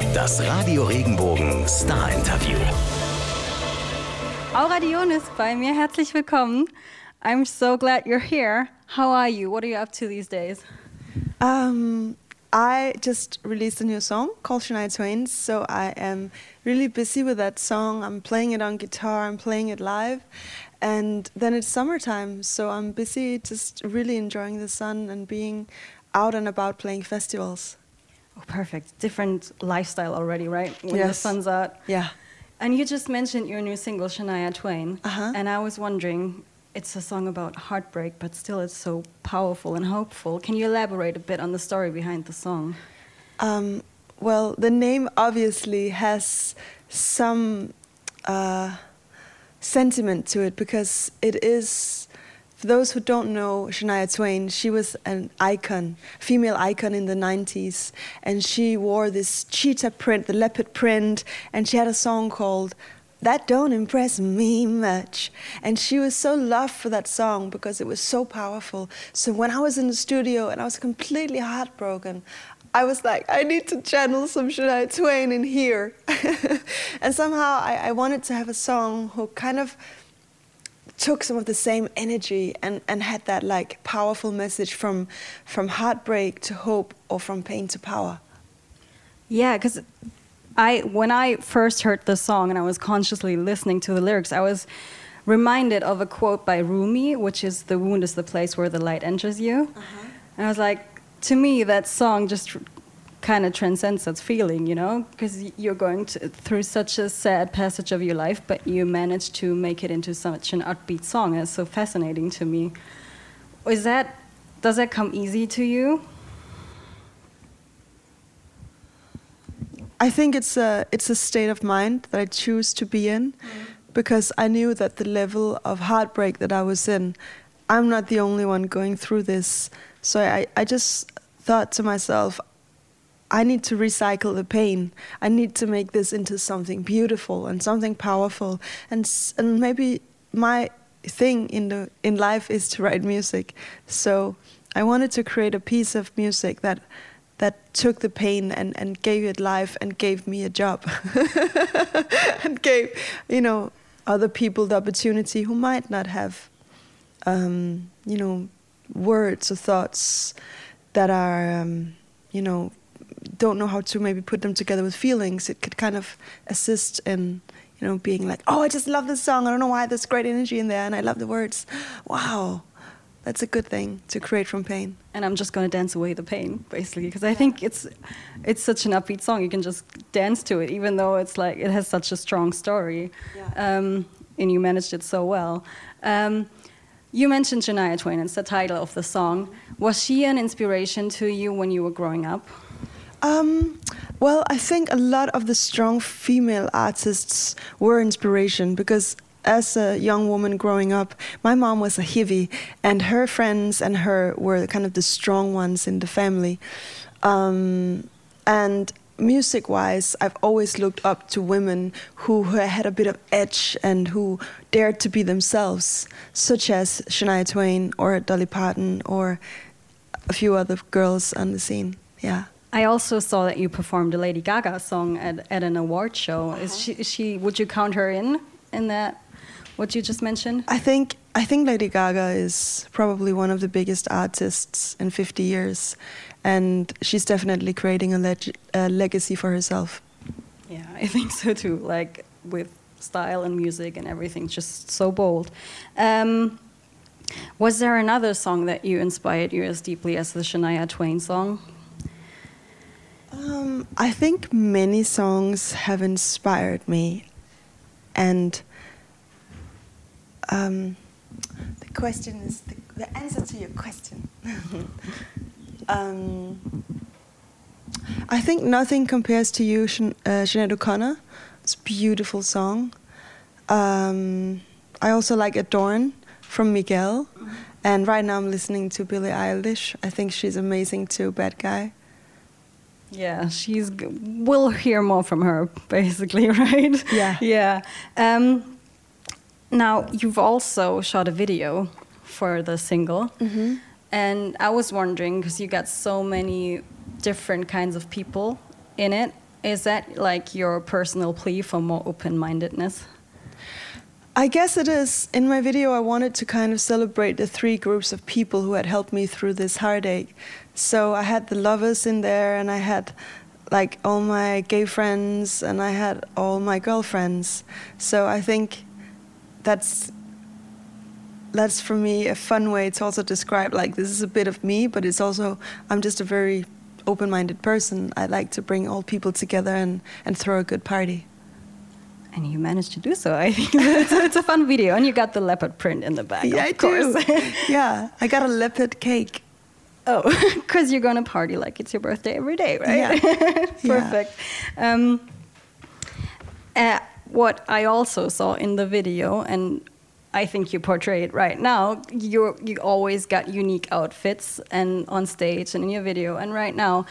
Das Radio Regenbogen Star Interview. Aura Dione ist bei mir. Herzlich willkommen. I'm so glad you're here. How are you? What are you up to these days? Um, I just released a new song called Shania Twain, so I am really busy with that song. I'm playing it on guitar, I'm playing it live, and then it's summertime, so I'm busy just really enjoying the sun and being out and about playing festivals. Oh, perfect. Different lifestyle already, right? When the sun's out. Yeah. And you just mentioned your new single, Shania Twain. Uh-huh. And I was wondering, it's a song about heartbreak, but still it's so powerful and hopeful. Can you elaborate a bit on the story behind the song? Um, well, the name obviously has some uh, sentiment to it because it is, for those who don't know Shania Twain, she was an icon, female icon in the 90s. And she wore this cheetah print, the leopard print, and she had a song called that don't impress me much. And she was so loved for that song because it was so powerful. So when I was in the studio and I was completely heartbroken, I was like, I need to channel some Shania Twain in here. and somehow I, I wanted to have a song who kind of took some of the same energy and, and had that like powerful message from from heartbreak to hope or from pain to power. Yeah, because I when I first heard the song and I was consciously listening to the lyrics, I was reminded of a quote by Rumi, which is "The wound is the place where the light enters you," uh-huh. and I was like, to me, that song just kind of transcends that feeling, you know, because you're going to, through such a sad passage of your life, but you manage to make it into such an upbeat song. It's so fascinating to me. Is that does that come easy to you? I think it's a it's a state of mind that I choose to be in mm-hmm. because I knew that the level of heartbreak that I was in, I'm not the only one going through this. So I, I just thought to myself, I need to recycle the pain. I need to make this into something beautiful and something powerful. And and maybe my thing in the in life is to write music. So I wanted to create a piece of music that that took the pain and, and gave it life and gave me a job and gave you know other people the opportunity who might not have um, you know words or thoughts that are um, you know don't know how to maybe put them together with feelings it could kind of assist in you know being like oh i just love this song i don't know why there's great energy in there and i love the words wow that's a good thing to create from pain and I'm just going to dance away the pain, basically, because I think it's it's such an upbeat song. You can just dance to it, even though it's like it has such a strong story, Yeah. um, and you managed it so well. Um, you mentioned Shania Twain; it's the title of the song. Was she an inspiration to you when you were growing up? Um, well, I think a lot of the strong female artists were inspiration because as a young woman growing up, my mom was a hippie, and her friends and her were kind of the strong ones in the family. Um, and music wise, I've always looked up to women who had a bit of edge and who dared to be themselves, such as Shania Twain or Dolly Parton or a few other girls on the scene. Yeah. I also saw that you performed a Lady Gaga song at, at an award show. Is she, is she? Would you count her in in that? What you just mentioned? I think I think Lady Gaga is probably one of the biggest artists in 50 years, and she's definitely creating a, leg- a legacy for herself. Yeah, I think so too. Like with style and music and everything, just so bold. Um, was there another song that you inspired you as deeply as the Shania Twain song? Um, I think many songs have inspired me, and um, the question is the, the answer to your question. um, I think nothing compares to you, Shan- uh, O'Connor. It's a beautiful song. Um, I also like Adorn from Miguel, and right now I'm listening to Billie Eilish. I think she's amazing too. Bad guy. Yeah, she's. We'll hear more from her, basically, right? Yeah. Yeah. Um, now you've also shot a video for the single, Mm-hmm. and I was wondering because you got so many different kinds of people in it. Is that like your personal plea for more open mindedness? I guess it is. In my video, I wanted to kind of celebrate the three groups of people who had helped me through this heartache. So I had the lovers in there, and I had like all my gay friends, and I had all my girlfriends. So I think that's that's for me a fun way to also describe like this is a bit of me, but it's also I'm just a very open-minded person. I like to bring all people together and and throw a good party. And you managed to do so. I think it's, it's a fun video, and you got the leopard print in the back. Yeah, of I course. do. yeah, I got a leopard cake. Oh, because you're gonna party like it's your birthday every day, right? Yeah. Perfect. Um, uh, what I also saw in the video, and I think you portray it right now. You you always got unique outfits and on stage and in your video. And right now,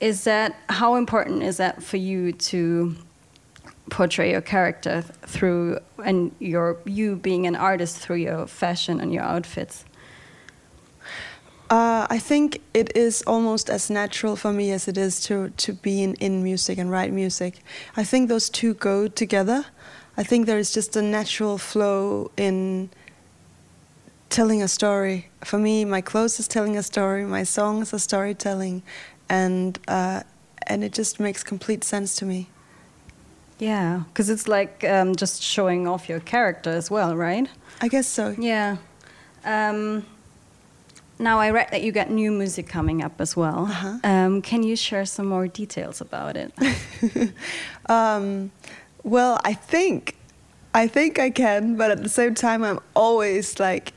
is that how important is that for you to portray your character through and your you being an artist through your fashion and your outfits? Uh, I think it is almost as natural for me as it is to, to be in, in music and write music. I think those two go together. I think there is just a natural flow in telling a story. For me, my clothes is telling a story, my songs are storytelling, and uh, and it just makes complete sense to me. Yeah, because it's like um, just showing off your character as well, right? I guess so. Yeah. Um, now I read that you got new music coming up as well. Uh-huh. Um, can you share some more details about it? Um, well, I think, I think I can, but at the same time, I'm always like,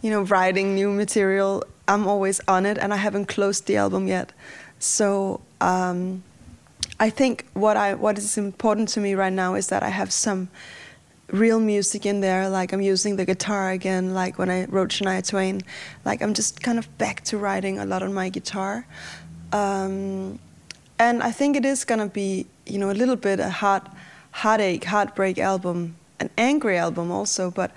you know, writing new material. I'm always on it, and I haven't closed the album yet. So um, I think what I what is important to me right now is that I have some real music in there. Like I'm using the guitar again. Like when I wrote Shania Twain, like I'm just kind of back to writing a lot on my guitar. Um, and I think it is gonna be, you know, a little bit a heart, heartache, heartbreak album, an angry album also. But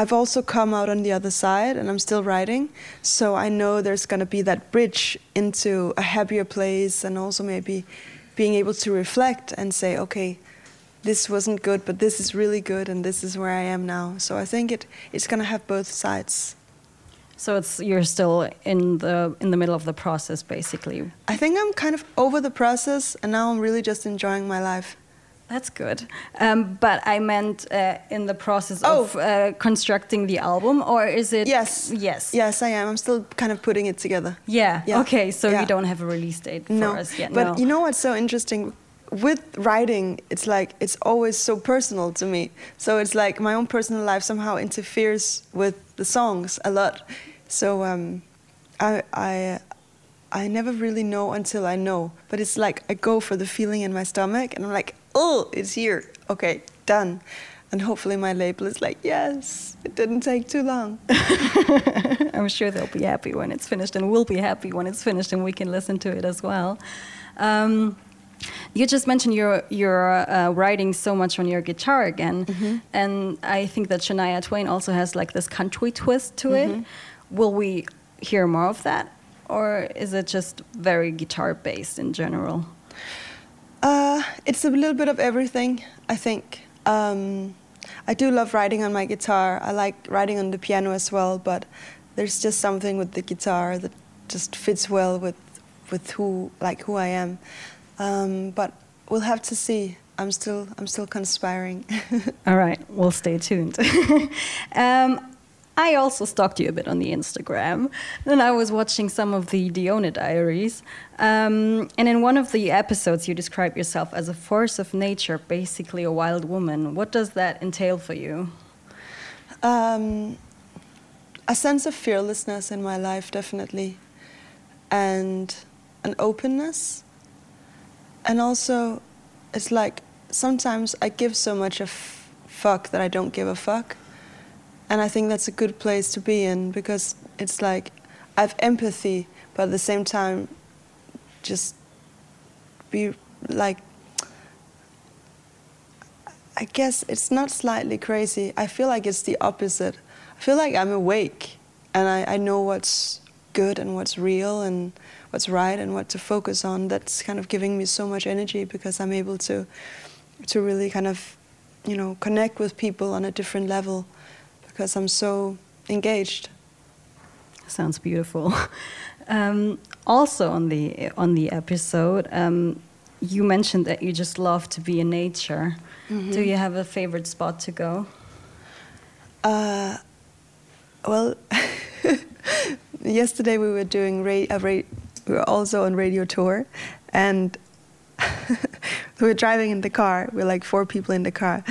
I've also come out on the other side, and I'm still writing. So I know there's gonna be that bridge into a happier place, and also maybe being able to reflect and say, okay, this wasn't good, but this is really good, and this is where I am now. So I think it it's gonna have both sides. so it's you're still in the in the middle of the process, basically. I think I'm kind of over the process, and now I'm really just enjoying my life. That's good. Um, but I meant uh, in the process Oh. of uh, constructing the album, or is it? Yes. Yes. Yes, I am. I'm still kind of putting it together. Yeah. Yeah. Okay. So Yeah. you don't have a release date for no, us yet. but no. But you know what's so interesting? With writing, it's like it's always so personal to me. So it's like my own personal life somehow interferes with the songs a lot. So um, I, I, I never really know until I know. But it's like I go for the feeling in my stomach, and I'm like, oh, it's here. Okay, done. And hopefully my label is like, yes, it didn't take too long. I'm sure they'll be happy when it's finished, and we'll be happy when it's finished, and we can listen to it as well. Um, you just mentioned you're you're uh, writing so much on your guitar again, and I think that Shania Twain also has like this country twist to it. Will we hear more of that, or is it just very guitar based in general? Uh, it's a little bit of everything, I think. Um, I do love writing on my guitar. I like writing on the piano as well, but there's just something with the guitar that just fits well with with who like who I am. Um, but we'll have to see. I'm still I'm still conspiring. All right, we'll stay tuned. um, I also stalked you a bit on the Instagram, and I was watching some of the Diona diaries. Um, and in one of the episodes, you describe yourself as a force of nature, basically a wild woman. What does that entail for you? um, a sense of fearlessness in my life, definitely, and an openness. And also, it's like sometimes I give so much a fuck that I don't give a fuck. And I think that's a good place to be in because it's like I have empathy, but at the same time, just be like I guess it's not slightly crazy. I feel like it's the opposite. I feel like I'm awake and I, I know what's good and what's real and what's right and what to focus on. That's kind of giving me so much energy because I'm able to to really kind of you know connect with people on a different level because I'm so engaged. Sounds beautiful. Um, also on the on the episode, um, you mentioned that you just love to be in nature. Mm-hmm. Do you have a favorite spot to go? Uh, well, yesterday we were doing ra- a we were also on radio tour, and we were driving in the car. We are like four people in the car.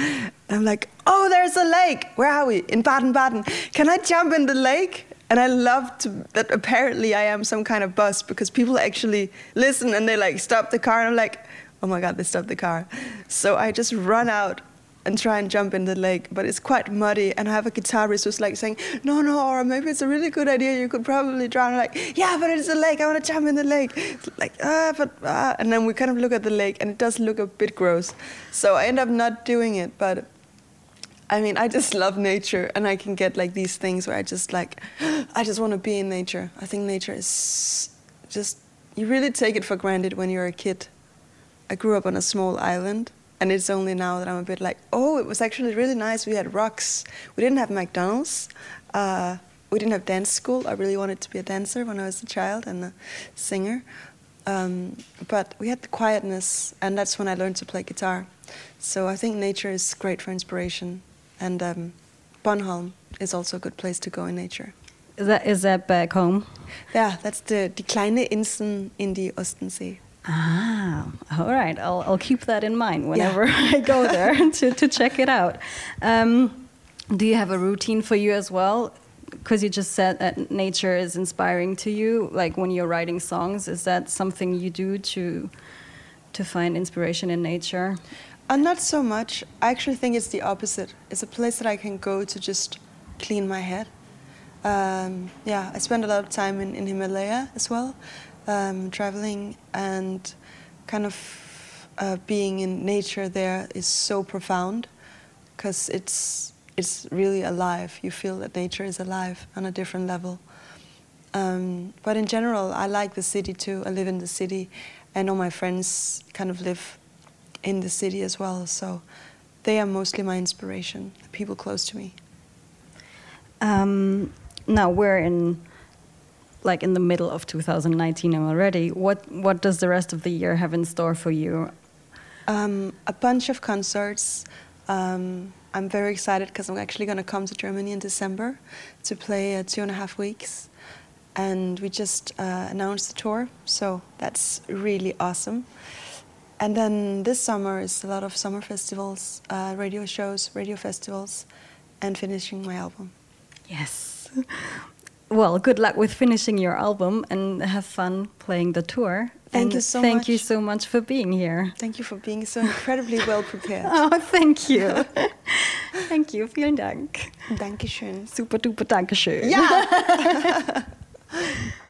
I'm like, oh, there's a lake. Where are we? In Baden Baden. Can I jump in the lake? And I love that apparently I am some kind of bus because people actually listen and they like stop the car and I'm like, oh my God, they stopped the car. So I just run out and try and jump in the lake, but it's quite muddy. And I have a guitarist who's like saying, no, no, or maybe it's a really good idea. You could probably drown. I'm like, yeah, but it's a lake. I want to jump in the lake. It's like, ah, but, ah. And then we kind of look at the lake and it does look a bit gross. So I end up not doing it, but I mean, I just love nature, and I can get like these things where I just like, I just want to be in nature. I think nature is just, you really take it for granted when you're a kid. I grew up on a small island, and it's only now that I'm a bit like, oh, it was actually really nice. We had rocks. We didn't have McDonald's. Uh, we didn't have dance school. I really wanted to be a dancer when I was a child and a singer. Um, but we had the quietness, and that's when I learned to play guitar. So I think nature is great for inspiration. And um, Bornholm is also a good place to go in nature. Is that, is that back home? Yeah, that's the Die kleine Insel in die Ostensee. Ah, all right. I'll, I'll keep that in mind whenever yeah. I go there to, to check it out. Um, do you have a routine for you as well? Because you just said that nature is inspiring to you. Like when you're writing songs, is that something you do to to find inspiration in nature? Uh, not so much. I actually think it's the opposite. It's a place that I can go to just clean my head. Um, yeah, I spend a lot of time in, in Himalaya as well, um, traveling and kind of uh, being in nature there is so profound because it's it's really alive. You feel that nature is alive on a different level. Um, but in general, I like the city too. I live in the city, and all my friends kind of live in the city as well. So they are mostly my inspiration, the people close to me. Um, now we're in like in the middle of 2019 already. What what does the rest of the year have in store for you? Um, a bunch of concerts. Um, I'm very excited because I'm actually going to come to Germany in December to play uh, two and a half weeks, and we just uh, announced the tour, so that's really awesome. And then this summer is a lot of summer festivals, uh, radio shows, radio festivals, and finishing my album. Yes. Well, good luck with finishing your album and have fun playing the tour. Thank and you so thank much. Thank you so much for being here. Thank you for being so incredibly well prepared. oh, thank you. thank you. Vielen Dank. Dankeschön. Super duper Dankeschön. Ja.